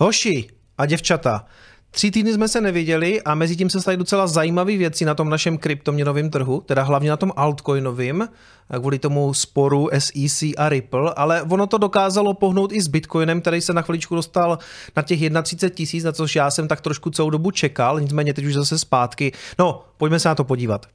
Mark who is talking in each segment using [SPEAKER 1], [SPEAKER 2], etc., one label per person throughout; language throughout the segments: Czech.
[SPEAKER 1] Hoši a děvčata, Tři týdny jsme se neviděli a mezi tím se staly docela zajímavé věci na tom našem kryptoměnovém trhu, teda hlavně na tom altcoinovém, kvůli tomu sporu SEC a Ripple, ale ono to dokázalo pohnout i s Bitcoinem, který se na chviličku dostal na těch 31 tisíc, na což já jsem tak trošku celou dobu čekal, nicméně teď už zase zpátky. No, pojďme se na to podívat.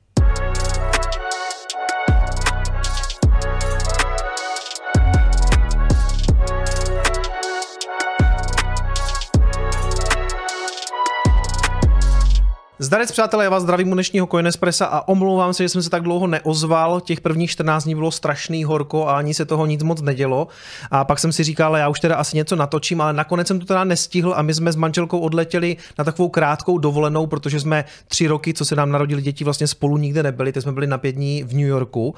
[SPEAKER 1] Zdarec přátelé, já vás zdravím u dnešního Coinespressa a omlouvám se, že jsem se tak dlouho neozval. Těch prvních 14 dní bylo strašný horko a ani se toho nic moc nedělo. A pak jsem si říkal, já už teda asi něco natočím, ale nakonec jsem to teda nestihl a my jsme s manželkou odletěli na takovou krátkou dovolenou, protože jsme tři roky, co se nám narodili děti, vlastně spolu nikde nebyli. Teď jsme byli na pět dní v New Yorku.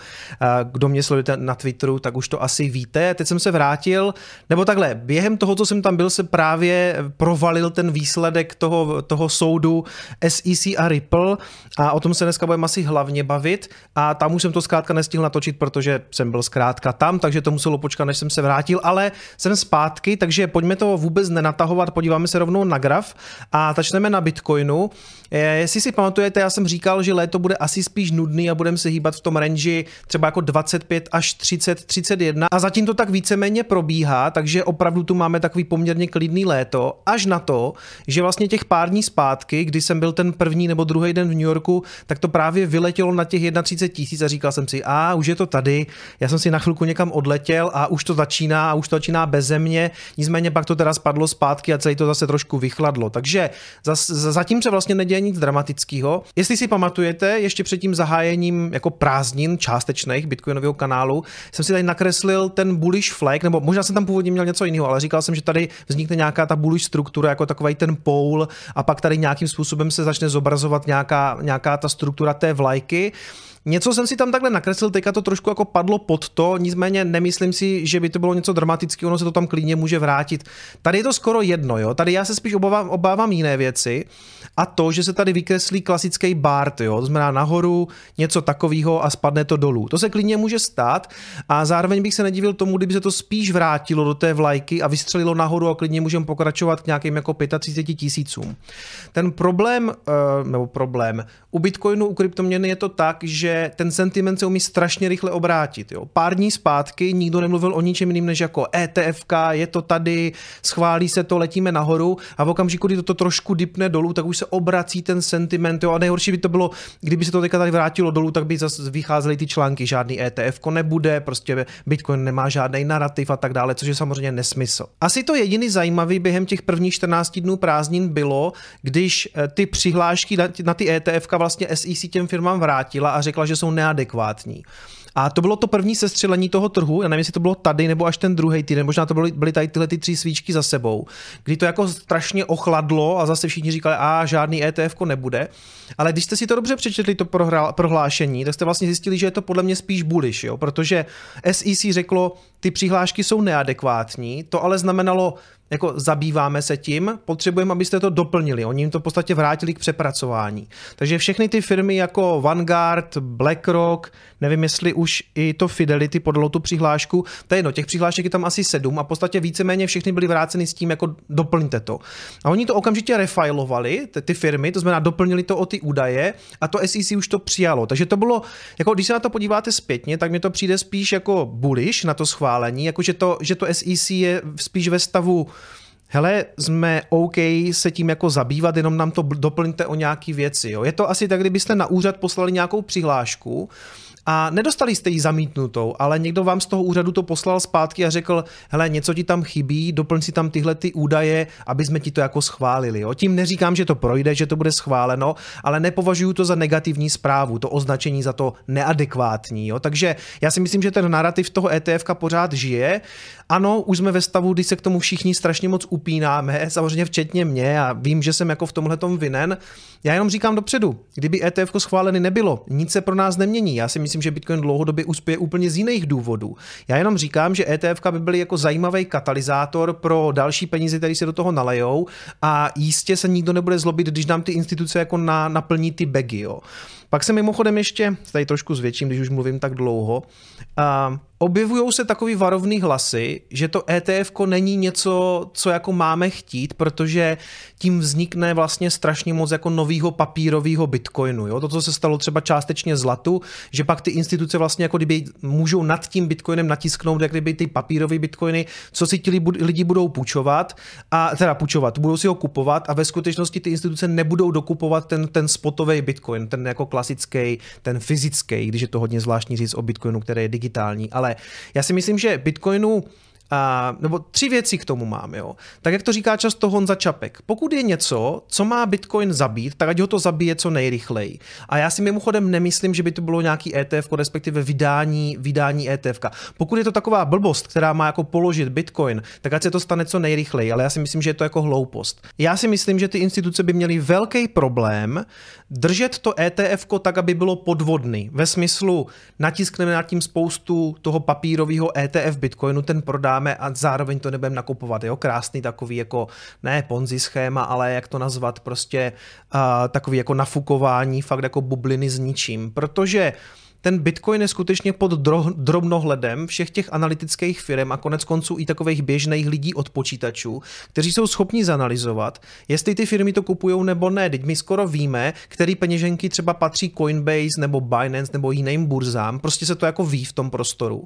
[SPEAKER 1] Kdo mě sledujete na Twitteru, tak už to asi víte. Teď jsem se vrátil, nebo takhle, během toho, co jsem tam byl, se právě provalil ten výsledek toho, toho soudu SEC A Ripple a o tom se dneska budeme asi hlavně bavit a tam už jsem to zkrátka nestihl natočit, protože jsem byl zkrátka tam, takže to muselo počkat, než jsem se vrátil, ale jsem zpátky, takže pojďme to vůbec nenatahovat, podíváme se rovnou na graf a začneme na Bitcoinu. Jestli si pamatujete, já jsem říkal, že léto bude asi spíš nudný a budeme se hýbat v tom range třeba jako 25 až 30, 31 a zatím to tak víceméně probíhá, takže opravdu tu máme takový poměrně klidný léto, až na to, že vlastně těch pár dní zpátky, kdy jsem byl ten první nebo druhý den v New Yorku, tak to právě vyletělo na těch 31 tisíc a říkal jsem si, a už je to tady, já jsem si na chvilku někam odletěl a už to začíná a už to začíná bez země, nicméně pak to teda spadlo zpátky a celý to zase trošku vychladlo. Takže zatím se vlastně neděje nic dramatického. Jestli si pamatujete, ještě před tím zahájením jako prázdnin částečných Bitcoinového kanálu, jsem si tady nakreslil ten bullish flag, nebo možná jsem tam původně měl něco jiného, ale říkal jsem, že tady vznikne nějaká ta bullish struktura, jako takový ten pole a pak tady nějakým způsobem se začne zobrazovat nějaká, nějaká ta struktura té vlajky. Něco jsem si tam takhle nakreslil, teďka to trošku jako padlo pod to, nicméně nemyslím si, že by to bylo něco dramatického, ono se to tam klidně může vrátit. Tady je to skoro jedno, jo. Tady já se spíš obávám, obávám jiné věci a to, že se tady vykreslí klasický BART, jo. To znamená nahoru něco takového a spadne to dolů. To se klidně může stát a zároveň bych se nedivil tomu, kdyby se to spíš vrátilo do té vlajky a vystřelilo nahoru a klidně můžeme pokračovat k nějakým jako 35 tisícům. Ten problém, eh, nebo problém, u Bitcoinu, u kryptoměny je to tak, že ten sentiment se umí strašně rychle obrátit. Jo. Pár dní zpátky nikdo nemluvil o ničem jiným než jako ETFK, je to tady, schválí se to, letíme nahoru a v okamžiku, kdy to trošku dipne dolů, tak už se obrací ten sentiment. Jo. A nejhorší by to bylo, kdyby se to teďka tady vrátilo dolů, tak by zase vycházely ty články, žádný ETF nebude, prostě Bitcoin nemá žádný narrativ a tak dále, což je samozřejmě nesmysl. Asi to jediný zajímavý během těch prvních 14 dnů prázdnin bylo, když eh, ty přihlášky na ty ETF vlastně SEC těm firmám vrátila a řekla, že jsou neadekvátní. A to bylo to první sestřelení toho trhu, já nevím, jestli to bylo tady nebo až ten druhý týden, možná to byly, byly tady tyhle ty tři svíčky za sebou, kdy to jako strašně ochladlo a zase všichni říkali, a žádný ETF nebude. Ale když jste si to dobře přečetli, to prohlášení, tak jste vlastně zjistili, že je to podle mě spíš bullish, jo? protože SEC řeklo, ty přihlášky jsou neadekvátní, to ale znamenalo jako zabýváme se tím, potřebujeme, abyste to doplnili. Oni jim to v podstatě vrátili k přepracování. Takže všechny ty firmy jako Vanguard, BlackRock, nevím, jestli už i to Fidelity podalo tu přihlášku, to je jedno, těch přihlášek je tam asi sedm a v podstatě víceméně všechny byly vráceny s tím, jako doplňte to. A oni to okamžitě refilovali, ty firmy, to znamená doplnili to o ty údaje a to SEC už to přijalo. Takže to bylo, jako když se na to podíváte zpětně, tak mi to přijde spíš jako bullish na to schválení, jako že to, že to SEC je spíš ve stavu hele, jsme OK se tím jako zabývat, jenom nám to doplňte o nějaký věci. Jo. Je to asi tak, kdybyste na úřad poslali nějakou přihlášku a nedostali jste ji zamítnutou, ale někdo vám z toho úřadu to poslal zpátky a řekl, hele, něco ti tam chybí, doplň si tam tyhle ty údaje, aby jsme ti to jako schválili. Jo. Tím neříkám, že to projde, že to bude schváleno, ale nepovažuji to za negativní zprávu, to označení za to neadekvátní. Jo. Takže já si myslím, že ten narrativ toho ETF pořád žije. Ano, už jsme ve stavu, kdy se k tomu všichni strašně moc upínáme, samozřejmě včetně mě a vím, že jsem jako v tomhle vinen. Já jenom říkám dopředu, kdyby ETF schváleny nebylo, nic se pro nás nemění. Já si myslím, že Bitcoin dlouhodobě uspěje úplně z jiných důvodů. Já jenom říkám, že ETF by byly jako zajímavý katalyzátor pro další peníze, které se do toho nalejou a jistě se nikdo nebude zlobit, když nám ty instituce jako na, naplní ty bagy. Jo. Pak se mimochodem ještě, tady trošku zvětším, když už mluvím tak dlouho, uh, objevují se takový varovný hlasy, že to ETF není něco, co jako máme chtít, protože tím vznikne vlastně strašně moc jako novýho papírového bitcoinu. Jo? To, co se stalo třeba částečně zlatu, že pak ty instituce vlastně jako kdyby můžou nad tím bitcoinem natisknout jak kdyby ty papírové bitcoiny, co si ti lidi budou půjčovat, a teda půjčovat, budou si ho kupovat a ve skutečnosti ty instituce nebudou dokupovat ten, ten spotový bitcoin, ten jako klasický, ten fyzický, když je to hodně zvláštní říct o bitcoinu, který je digitální, ale já si myslím, že Bitcoinu a, nebo tři věci k tomu mám, jo. Tak jak to říká často Honza Čapek, pokud je něco, co má Bitcoin zabít, tak ať ho to zabije co nejrychleji. A já si mimochodem nemyslím, že by to bylo nějaký ETF, respektive vydání, vydání ETF. Pokud je to taková blbost, která má jako položit Bitcoin, tak ať se to stane co nejrychleji, ale já si myslím, že je to jako hloupost. Já si myslím, že ty instituce by měly velký problém držet to ETF tak, aby bylo podvodný. Ve smyslu, natiskneme nad tím spoustu toho papírového ETF Bitcoinu, ten prodáme a zároveň to nebudeme nakupovat. Jo? Krásný takový jako, ne ponzi schéma, ale jak to nazvat, prostě uh, takový jako nafukování, fakt jako bubliny s ničím. Protože uh, ten Bitcoin je skutečně pod drobnohledem všech těch analytických firm a konec konců i takových běžných lidí od počítačů, kteří jsou schopni zanalizovat, jestli ty firmy to kupují nebo ne. Teď my skoro víme, který peněženky třeba patří Coinbase nebo Binance nebo jiným burzám, prostě se to jako ví v tom prostoru.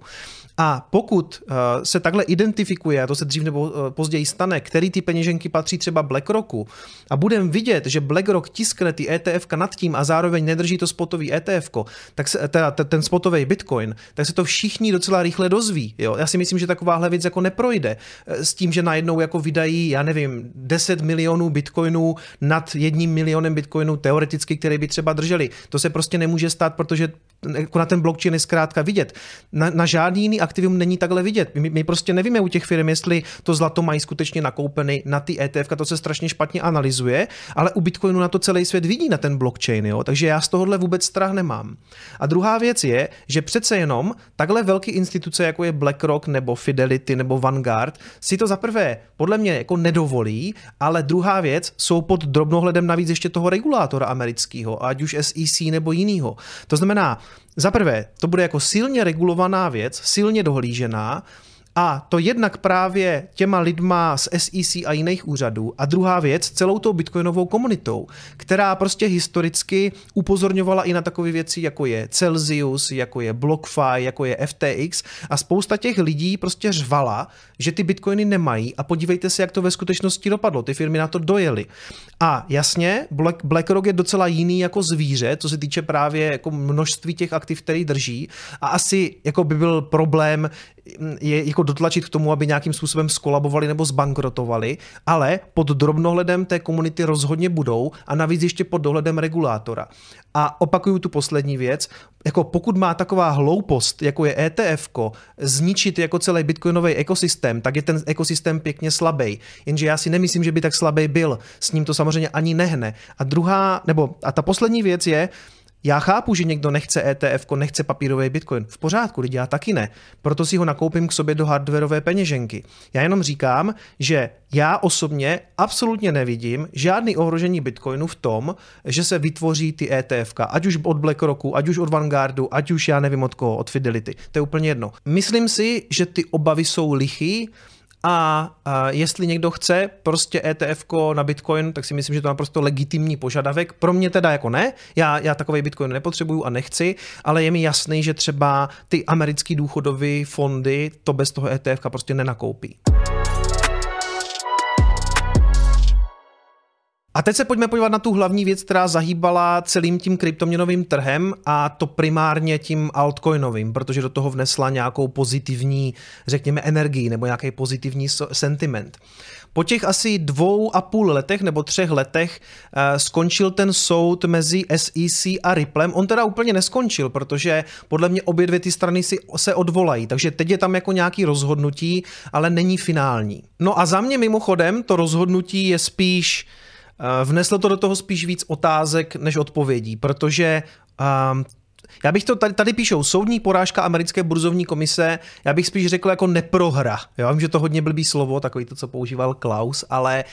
[SPEAKER 1] A pokud uh, se takhle identifikuje, a to se dřív nebo uh, později stane, který ty peněženky patří třeba BlackRocku, a budeme vidět, že BlackRock tiskne ty ETF nad tím a zároveň nedrží to spotový ETF, tak se, teda ten spotový bitcoin, tak se to všichni docela rychle dozví. Jo? Já si myslím, že takováhle věc jako neprojde eh, s tím, že najednou jako vydají, já nevím, 10 milionů bitcoinů nad jedním milionem bitcoinů teoreticky, které by třeba drželi. To se prostě nemůže stát, protože jako na ten blockchain je zkrátka vidět. Na, na žádný jiný aktivum není takhle vidět. My, my prostě nevíme u těch firm, jestli to zlato mají skutečně nakoupeny na ty ETF, to se strašně špatně analyzuje, ale u Bitcoinu na to celý svět vidí na ten blockchain, jo? takže já z tohohle vůbec strach nemám. A druhá věc je, že přece jenom takhle velké instituce, jako je BlackRock nebo Fidelity nebo Vanguard, si to zaprvé podle mě jako nedovolí, ale druhá věc, jsou pod drobnohledem navíc ještě toho regulátora amerického, ať už SEC nebo jinýho. To znamená, za prvé, to bude jako silně regulovaná věc, silně dohlížená, a to jednak právě těma lidma z SEC a jiných úřadů. A druhá věc, celou tou bitcoinovou komunitou, která prostě historicky upozorňovala i na takové věci, jako je Celsius, jako je BlockFi, jako je FTX a spousta těch lidí prostě řvala, že ty bitcoiny nemají a podívejte se, jak to ve skutečnosti dopadlo. Ty firmy na to dojely. A jasně, Black, BlackRock je docela jiný jako zvíře, co se týče právě jako množství těch aktiv, který drží a asi jako by byl problém je jako dotlačit k tomu, aby nějakým způsobem skolabovali nebo zbankrotovali, ale pod drobnohledem té komunity rozhodně budou a navíc ještě pod dohledem regulátora. A opakuju tu poslední věc, jako pokud má taková hloupost, jako je ETF, zničit jako celý bitcoinový ekosystém, tak je ten ekosystém pěkně slabý. Jenže já si nemyslím, že by tak slabý byl. S ním to samozřejmě ani nehne. A druhá, nebo a ta poslední věc je, já chápu, že někdo nechce ETF, nechce papírový bitcoin. V pořádku, lidi, já taky ne. Proto si ho nakoupím k sobě do hardwareové peněženky. Já jenom říkám, že já osobně absolutně nevidím žádný ohrožení bitcoinu v tom, že se vytvoří ty ETF, ať už od BlackRocku, ať už od Vanguardu, ať už já nevím od koho, od Fidelity. To je úplně jedno. Myslím si, že ty obavy jsou lichý, a, a jestli někdo chce prostě ETF na Bitcoin, tak si myslím, že to je naprosto legitimní požadavek. Pro mě teda jako ne, já, já takový Bitcoin nepotřebuju a nechci, ale je mi jasný, že třeba ty americké důchodové fondy to bez toho ETF prostě nenakoupí. A teď se pojďme podívat na tu hlavní věc, která zahýbala celým tím kryptoměnovým trhem a to primárně tím altcoinovým, protože do toho vnesla nějakou pozitivní, řekněme, energii nebo nějaký pozitivní sentiment. Po těch asi dvou a půl letech nebo třech letech uh, skončil ten soud mezi SEC a Ripplem. On teda úplně neskončil, protože podle mě obě dvě ty strany si se odvolají, takže teď je tam jako nějaký rozhodnutí, ale není finální. No a za mě mimochodem to rozhodnutí je spíš Eh, vneslo to do toho spíš víc otázek než odpovědí, protože um, já bych to, tady, tady píšou, soudní porážka americké burzovní komise, já bych spíš řekl jako neprohra. Já vím, že to hodně blbý slovo, takový to, co používal Klaus, ale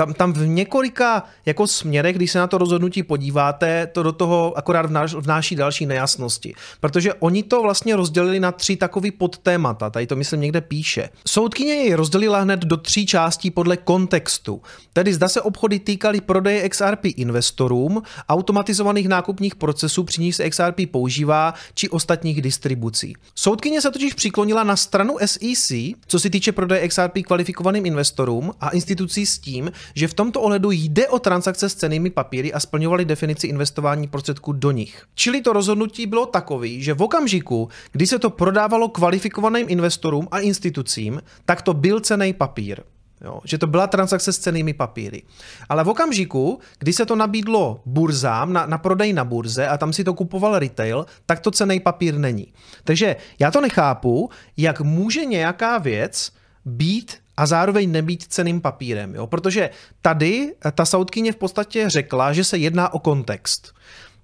[SPEAKER 1] Tam, tam v několika jako směrech, když se na to rozhodnutí podíváte, to do toho akorát vnáš, vnáší další nejasnosti. Protože oni to vlastně rozdělili na tři takový podtémata, tady to myslím někde píše. Soudkyně jej rozdělila hned do tří částí podle kontextu. Tedy zda se obchody týkaly prodeje XRP investorům, automatizovaných nákupních procesů, při nich se XRP používá, či ostatních distribucí. Soudkyně se totiž přiklonila na stranu SEC, co se týče prodeje XRP kvalifikovaným investorům a institucí s tím, že v tomto ohledu jde o transakce s cenými papíry a splňovali definici investování prostředků do nich. Čili to rozhodnutí bylo takový, že v okamžiku, kdy se to prodávalo kvalifikovaným investorům a institucím, tak to byl cený papír. Jo, že to byla transakce s cenými papíry. Ale v okamžiku, kdy se to nabídlo burzám na, na prodej na burze a tam si to kupoval retail, tak to cený papír není. Takže já to nechápu, jak může nějaká věc být a zároveň nebýt ceným papírem. Jo? Protože tady ta soudkyně v podstatě řekla, že se jedná o kontext.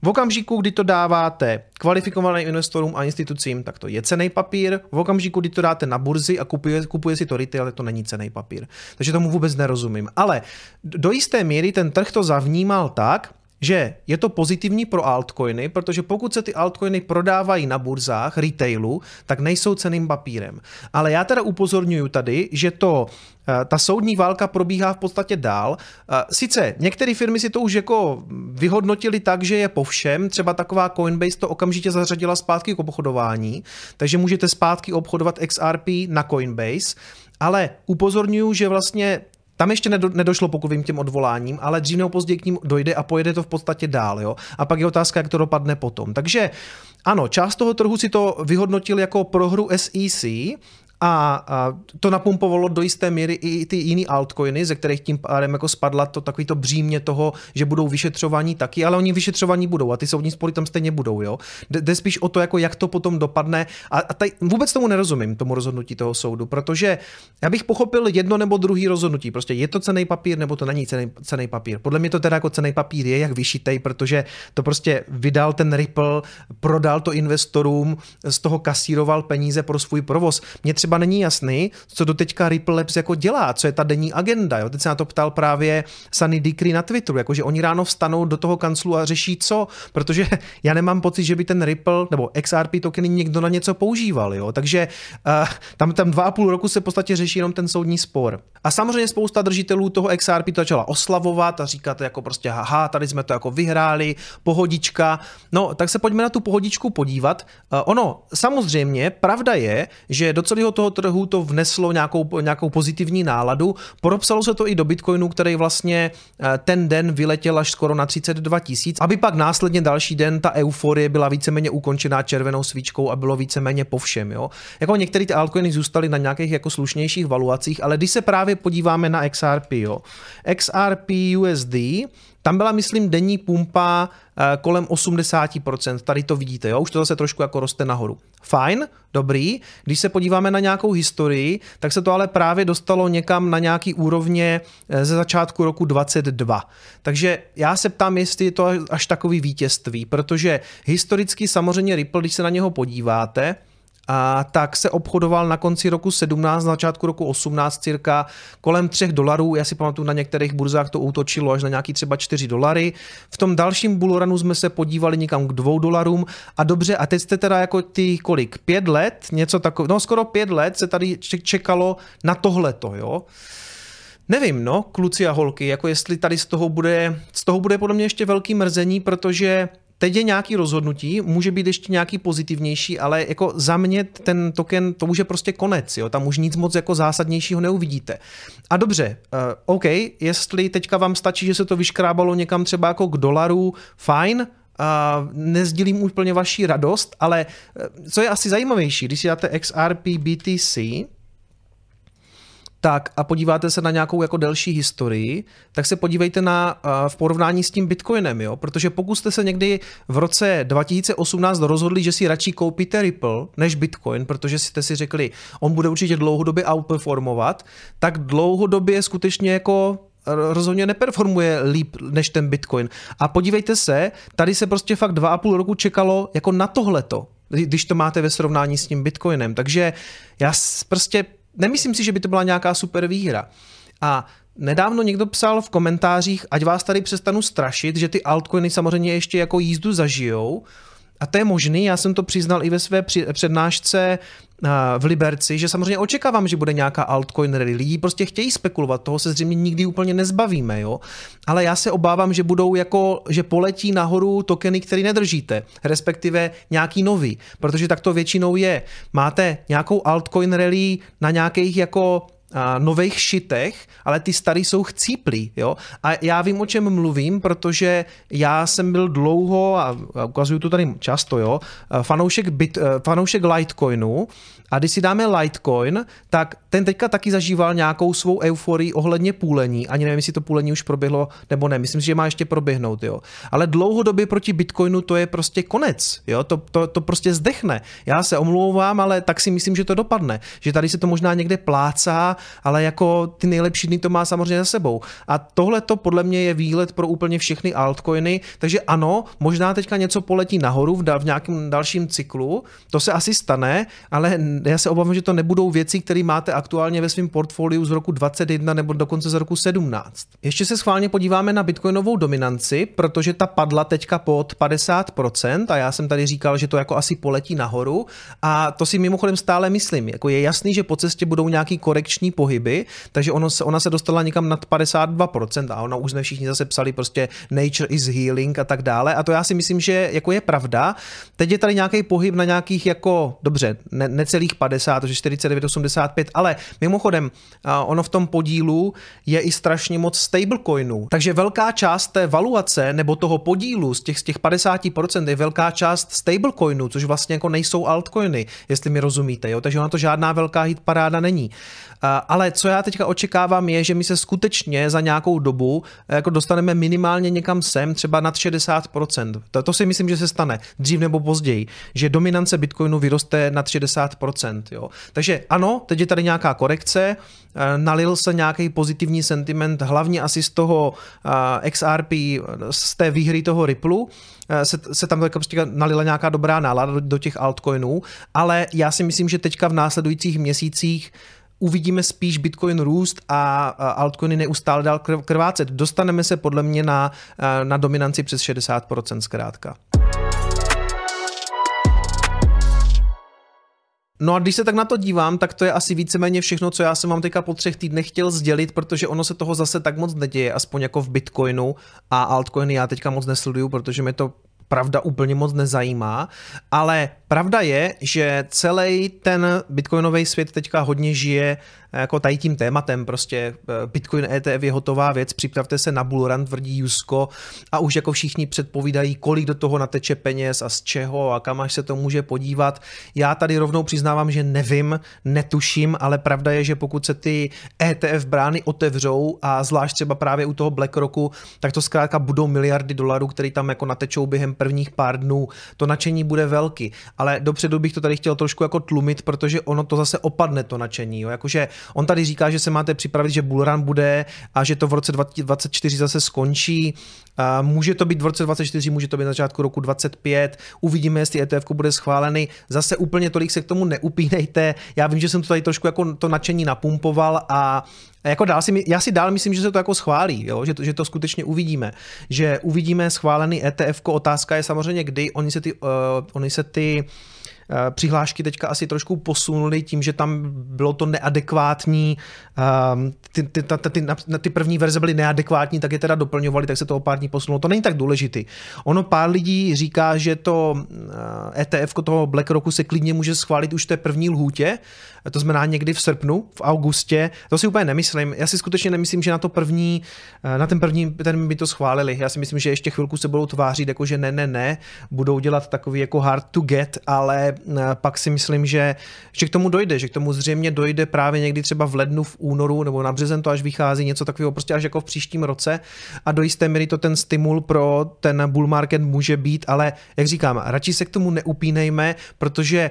[SPEAKER 1] V okamžiku, kdy to dáváte kvalifikovaným investorům a institucím, tak to je cený papír. V okamžiku, kdy to dáte na burzy a kupuje, kupuje si to retail, tak to není cený papír. Takže tomu vůbec nerozumím. Ale do jisté míry ten trh to zavnímal tak, že je to pozitivní pro altcoiny, protože pokud se ty altcoiny prodávají na burzách retailu, tak nejsou ceným papírem. Ale já teda upozorňuji tady, že to eh, ta soudní válka probíhá v podstatě dál. Eh, sice některé firmy si to už jako vyhodnotili tak, že je po všem, třeba taková Coinbase to okamžitě zařadila zpátky k obchodování, takže můžete zpátky obchodovat XRP na Coinbase, ale upozorňuji, že vlastně tam ještě nedo, nedošlo, pokud vím, těm odvoláním, ale dřív nebo později k ním dojde a pojede to v podstatě dál. Jo? A pak je otázka, jak to dopadne potom. Takže ano, část toho trhu si to vyhodnotil jako prohru SEC, a, a to napumpovalo do jisté míry i ty jiný altcoiny, ze kterých tím pádem jako spadla to takový to břímě toho, že budou vyšetřování taky, ale oni vyšetřování budou a ty soudní spory tam stejně budou, jo. Jde spíš o to, jako jak to potom dopadne a, a tady vůbec tomu nerozumím, tomu rozhodnutí toho soudu, protože já bych pochopil jedno nebo druhý rozhodnutí, prostě je to cený papír nebo to není cený papír. Podle mě to teda jako cený papír je jak vyšitej, protože to prostě vydal ten Ripple, prodal to investorům, z toho kasíroval peníze pro svůj provoz. Mě třeba třeba není jasný, co do teďka Ripple Labs jako dělá, co je ta denní agenda. Jo? Teď se na to ptal právě Sunny Dikry na Twitteru, jakože oni ráno vstanou do toho kanclu a řeší co, protože já nemám pocit, že by ten Ripple nebo XRP tokeny někdo na něco používal. Jo? Takže uh, tam, tam dva a půl roku se v podstatě řeší jenom ten soudní spor. A samozřejmě spousta držitelů toho XRP to začala oslavovat a říkat jako prostě haha, tady jsme to jako vyhráli, pohodička. No, tak se pojďme na tu pohodičku podívat. Uh, ono, samozřejmě, pravda je, že do celého toho trhu to vneslo nějakou, nějakou pozitivní náladu. Podopsalo se to i do Bitcoinu, který vlastně eh, ten den vyletěl až skoro na 32 tisíc, aby pak následně další den ta euforie byla víceméně ukončená červenou svíčkou a bylo víceméně po všem. Jo? Jako některé ty altcoiny zůstaly na nějakých jako slušnějších valuacích, ale když se právě podíváme na XRP, jo. XRP USD tam byla, myslím, denní pumpa eh, kolem 80%, tady to vidíte, jo? už to zase trošku jako roste nahoru. Fajn, dobrý, když se podíváme na nějakou historii, tak se to ale právě dostalo někam na nějaký úrovně eh, ze začátku roku 22. Takže já se ptám, jestli je to až takový vítězství, protože historicky samozřejmě Ripple, když se na něho podíváte, a tak se obchodoval na konci roku 17, na začátku roku 18 cirka kolem 3 dolarů. Já si pamatuju, na některých burzách to útočilo až na nějaký třeba 4 dolary. V tom dalším bullrunu jsme se podívali někam k 2 dolarům a dobře, a teď jste teda jako ty kolik, 5 let, něco takového, no skoro 5 let se tady čekalo na tohleto, jo. Nevím, no, kluci a holky, jako jestli tady z toho bude, z toho bude podle mě ještě velký mrzení, protože teď je nějaký rozhodnutí, může být ještě nějaký pozitivnější, ale jako za mě ten token, to už je prostě konec, jo? tam už nic moc jako zásadnějšího neuvidíte. A dobře, uh, OK, jestli teďka vám stačí, že se to vyškrábalo někam třeba jako k dolaru, fajn, Uh, nezdílím úplně vaši radost, ale uh, co je asi zajímavější, když si dáte XRP BTC, tak a podíváte se na nějakou jako delší historii, tak se podívejte na v porovnání s tím Bitcoinem, jo? protože pokud jste se někdy v roce 2018 rozhodli, že si radši koupíte Ripple než Bitcoin, protože jste si řekli, on bude určitě dlouhodobě outperformovat, tak dlouhodobě skutečně jako rozhodně neperformuje líp než ten Bitcoin. A podívejte se, tady se prostě fakt dva a půl roku čekalo jako na tohleto, když to máte ve srovnání s tím Bitcoinem. Takže já prostě nemyslím si, že by to byla nějaká super výhra. A Nedávno někdo psal v komentářích, ať vás tady přestanu strašit, že ty altcoiny samozřejmě ještě jako jízdu zažijou. A to je možný, já jsem to přiznal i ve své přednášce v Liberci, že samozřejmě očekávám, že bude nějaká altcoin rally. Lidi prostě chtějí spekulovat, toho se zřejmě nikdy úplně nezbavíme, jo. Ale já se obávám, že budou jako, že poletí nahoru tokeny, které nedržíte, respektive nějaký nový, protože tak to většinou je. Máte nějakou altcoin rally na nějakých jako nových šitech, ale ty starý jsou chcíplí, jo. A já vím, o čem mluvím, protože já jsem byl dlouho, a ukazuju to tady často, jo, fanoušek, bit, fanoušek Litecoinu a když si dáme Litecoin, tak ten teďka taky zažíval nějakou svou euforii ohledně půlení. Ani nevím, jestli to půlení už proběhlo nebo ne. Myslím si, že má ještě proběhnout, jo. Ale dlouhodobě proti Bitcoinu to je prostě konec, jo. To, to, to prostě zdechne. Já se omlouvám, ale tak si myslím, že to dopadne. Že tady se to možná někde plácá, ale jako ty nejlepší dny to má samozřejmě za sebou. A tohle to podle mě je výlet pro úplně všechny altcoiny, takže ano, možná teďka něco poletí nahoru v, v nějakém dalším cyklu, to se asi stane, ale já se obávám, že to nebudou věci, které máte aktuálně ve svém portfoliu z roku 21 nebo dokonce z roku 17. Ještě se schválně podíváme na bitcoinovou dominanci, protože ta padla teďka pod 50% a já jsem tady říkal, že to jako asi poletí nahoru a to si mimochodem stále myslím. Jako je jasný, že po cestě budou nějaký korekční pohyby, takže ono se, ona se dostala někam nad 52% a ona už jsme všichni zase psali prostě nature is healing a tak dále a to já si myslím, že jako je pravda. Teď je tady nějaký pohyb na nějakých jako, dobře, ne, necelých 50, takže 49,85, ale mimochodem ono v tom podílu je i strašně moc stablecoinů, takže velká část té valuace nebo toho podílu z těch, z těch 50% je velká část stablecoinů, což vlastně jako nejsou altcoiny, jestli mi rozumíte, jo? takže ona to žádná velká hit paráda není. Ale co já teďka očekávám je, že my se skutečně za nějakou dobu jako dostaneme minimálně někam sem, třeba nad 60%. To, to si myslím, že se stane dřív nebo později, že dominance Bitcoinu vyroste nad 60%. Jo. Takže ano, teď je tady nějaká korekce, nalil se nějaký pozitivní sentiment, hlavně asi z toho XRP, z té výhry toho Ripple, se, se tam prostě nalila nějaká dobrá nálada do, do těch altcoinů, ale já si myslím, že teďka v následujících měsících uvidíme spíš Bitcoin růst a altcoiny neustále dál krvácet. Dostaneme se podle mě na, na dominanci přes 60% zkrátka. No a když se tak na to dívám, tak to je asi víceméně všechno, co já jsem vám teďka po třech týdnech chtěl sdělit, protože ono se toho zase tak moc neděje, aspoň jako v Bitcoinu a altcoiny já teďka moc nesleduju, protože mi to pravda úplně moc nezajímá, ale pravda je, že celý ten bitcoinový svět teďka hodně žije jako tady tím tématem, prostě eh, Bitcoin ETF je hotová věc, připravte se na bullrun, tvrdí Jusko a už jako všichni předpovídají, kolik do toho nateče peněz a z čeho a kam až se to může podívat. Já tady rovnou přiznávám, že nevím, netuším, ale pravda je, že pokud se ty ETF brány otevřou a zvlášť třeba právě u toho BlackRocku, tak to zkrátka budou miliardy dolarů, které tam jako natečou během prvních pár dnů. To nadšení bude velký, ale dopředu bych to tady chtěl trošku jako tlumit, protože ono to zase opadne to nadšení. Jo? Jakože On tady říká, že se máte připravit, že bullrun bude a že to v roce 2024 zase skončí. Může to být v roce 2024, může to být na začátku roku 25. Uvidíme, jestli ETF bude schválený. Zase úplně tolik se k tomu neupínejte. Já vím, že jsem to tady trošku jako to nadšení napumpoval a jako dál si, já si dál myslím, že se to jako schválí, jo? Že, to, že to skutečně uvidíme. Že uvidíme schválený ETF, otázka je samozřejmě kdy, oni se ty, uh, oni se ty uh, přihlášky teďka asi trošku posunuli tím, že tam bylo to neadekvátní, ehm, ty, ty, ty, ty, ty první verze byly neadekvátní, tak je teda doplňovali, tak se to o pár dní posunulo. To není tak důležitý. Ono pár lidí říká, že to ETF eh, e toho BlackRocku se klidně může schválit už té první lhůtě, to znamená někdy v srpnu, v augustě. To si úplně nemyslím. Já si skutečně nemyslím, že na to první, eh, na ten první ten by to schválili. Já si myslím, že ještě chvilku se budou tvářit, jako že ne, ne, ne, budou dělat takový jako hard to get, ale eh, pak si myslím, že, že k tomu dojde, že k tomu zřejmě dojde právě někdy třeba v lednu, v únoru nebo na březen to až vychází, něco takového prostě až jako v příštím roce. A do jisté míry to ten stimul pro ten bull market může být, ale jak říkám, radši se k tomu neupínejme, protože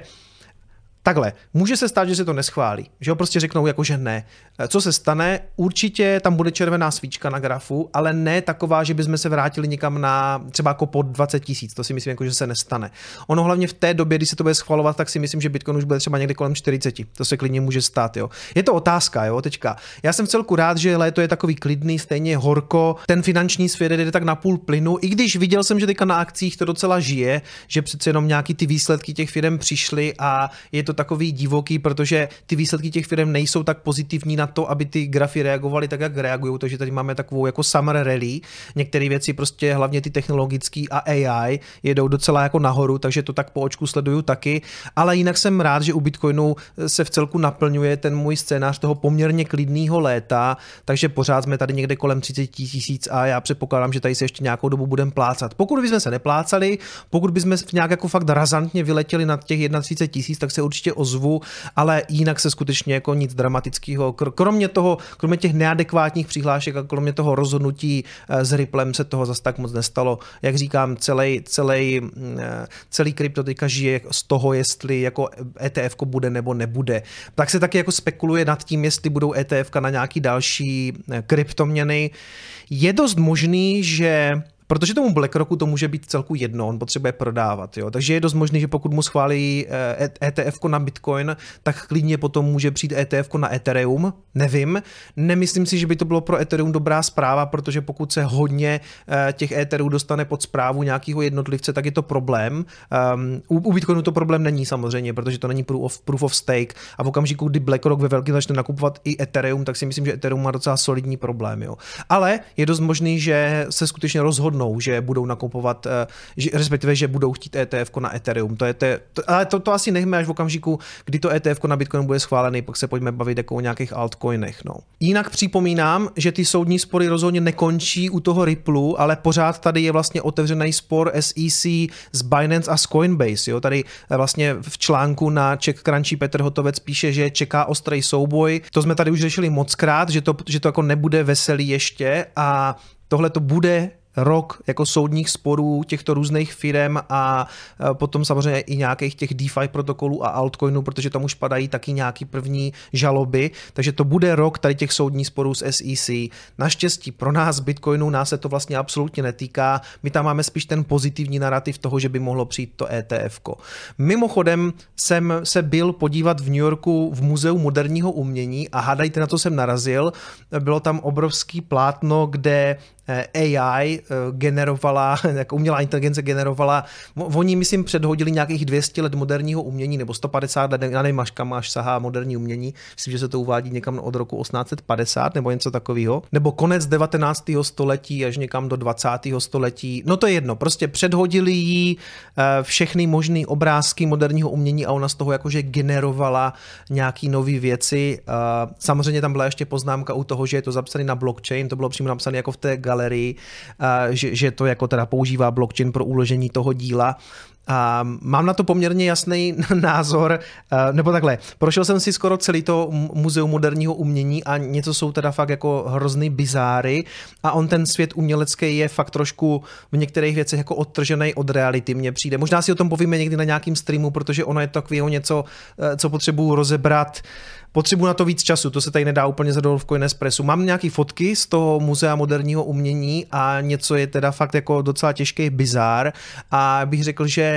[SPEAKER 1] takhle, může se stát, že se to neschválí, že ho prostě řeknou jako, že ne. Co se stane? Určitě tam bude červená svíčka na grafu, ale ne taková, že bychom se vrátili někam na třeba jako pod 20 tisíc, to si myslím, jako, že se nestane. Ono hlavně v té době, kdy se to bude schvalovat, tak si myslím, že Bitcoin už bude třeba někde kolem 40. To se klidně může stát. Jo. Je to otázka, jo, teďka. Já jsem v celku rád, že léto je takový klidný, stejně horko, ten finanční svět jde tak na půl plynu, i když viděl jsem, že teďka na akcích to docela žije, že přece jenom nějaký ty výsledky těch firm přišly a je to takový divoký, protože ty výsledky těch firm nejsou tak pozitivní na to, aby ty grafy reagovaly tak, jak reagují, takže tady máme takovou jako summer rally. Některé věci prostě hlavně ty technologické a AI jedou docela jako nahoru, takže to tak po očku sleduju taky, ale jinak jsem rád, že u Bitcoinu se v celku naplňuje ten můj scénář toho poměrně klidného léta, takže pořád jsme tady někde kolem 30 tisíc a já předpokládám, že tady se ještě nějakou dobu budeme plácat. Pokud bychom se neplácali, pokud bychom nějak jako fakt razantně vyletěli nad těch 31 tisíc, tak se určitě ozvu, ale jinak se skutečně jako nic dramatického. Kromě toho, kromě těch neadekvátních přihlášek a kromě toho rozhodnutí eh, s Ripplem se toho zase tak moc nestalo. Jak říkám, celý, celý, mm, eh, celý krypto teďka žije z toho, jestli jako ETF bude nebo nebude. Tak se taky jako spekuluje nad tím, jestli budou ETF na nějaký další eh, kryptoměny. Je dost možný, že Protože tomu BlackRocku to může být celku jedno, on potřebuje prodávat. Jo? Takže je dost možné, že pokud mu schválí ETF eh, e na Bitcoin, tak klidně potom může přijít ETF na Ethereum. Nevím. Nemyslím si, že by to bylo pro Ethereum dobrá zpráva, protože pokud se hodně eh, těch Etherů dostane pod zprávu nějakého jednotlivce, tak je to problém. U, u Bitcoinu to problém není samozřejmě, protože to není proof of, proof of stake. A v okamžiku, kdy BlackRock ve velkém začne nakupovat i Ethereum, tak si myslím, že Ethereum má docela solidní problém. Jo? Ale je dost možný, že se skutečně rozhodne rozhodnou, že budou nakupovat, eh, že, respektive, že budou chtít ETF na Ethereum. To je te, to, ale to, to asi nechme až v okamžiku, kdy to ETF na Bitcoin bude schválený, pak se pojďme bavit jako o nějakých altcoinech. No. Jinak připomínám, že ty soudní spory rozhodně nekončí u toho Ripple, ale pořád tady je vlastně otevřený spor SEC z Binance a z Coinbase. Jo? Tady eh, vlastně v článku na Czech Crunchy Petr Hotovec píše, že čeká ostrý souboj. To jsme tady už řešili moc krát, že to, že to jako nebude veselý ještě a tohle to bude rok jako soudních sporů těchto různých firm a potom samozřejmě i nějakých těch DeFi protokolů a altcoinů, protože tam už padají taky nějaký první žaloby, takže to bude rok tady těch soudních sporů s SEC. Naštěstí pro nás Bitcoinu nás se to vlastně absolutně netýká, my tam máme spíš ten pozitivní narrativ toho, že by mohlo přijít to ETF. -ko. Mimochodem jsem se byl podívat v New Yorku v Muzeu moderního umění a hádajte na to jsem narazil, bylo tam obrovský plátno, kde AI eh, generovala, jako umělá inteligence generovala, oni myslím předhodili nějakých 200 let moderního umění nebo 150 let, já nevím, až kam až sahá moderní umění, myslím, že se to uvádí někam od roku 1850 nebo něco takového, nebo konec 19. století až někam do 20. století, no to je jedno, prostě předhodili jí eh, všechny možné obrázky moderního umění a ona z toho jakože generovala nějaký nové věci. Samozřejmě tam byla ještě poznámka u toho, že je to zapsané na blockchain, to bylo přímo napsané jako v té galerii, že, že to jako teda používá blockchain pro uložení toho díla. A mám na to poměrně jasný názor, nebo takhle, prošel jsem si skoro celý to muzeum moderního umění a něco jsou teda fakt jako hrozný bizáry a on ten svět umělecký je fakt trošku v některých věcech jako odtržený od reality, mně přijde. Možná si o tom povíme někdy na nějakým streamu, protože ono je takového něco, e, co potřebuju rozebrat potřebuji na to víc času, to se tady nedá úplně zadol v Coinespressu. Mám nějaké fotky z toho muzea moderního umění a něco je teda fakt jako docela těžký bizár a bych řekl, že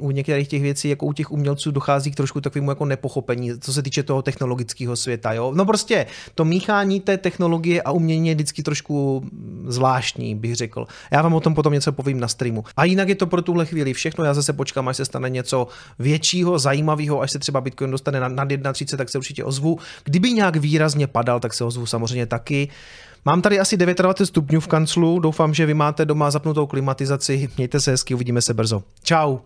[SPEAKER 1] u některých těch věcí, jako u těch umělců, dochází k trošku takovému jako nepochopení, co se týče toho technologického světa. Jo? No prostě to míchání té technologie a umění je vždycky trošku zvláštní, bych řekl. Já vám o tom potom něco povím na streamu. A jinak je to pro tuhle chvíli všechno. Já zase počkám, až se stane něco většího, zajímavého, až se třeba Bitcoin dostane nad 1,30, tak se určitě ozvu. Kdyby nějak výrazně padal, tak se ozvu samozřejmě taky. Mám tady asi 29 stupňů v kanclu, doufám, že vy máte doma zapnutou klimatizaci. Mějte se hezky, uvidíme se brzo. Ciao.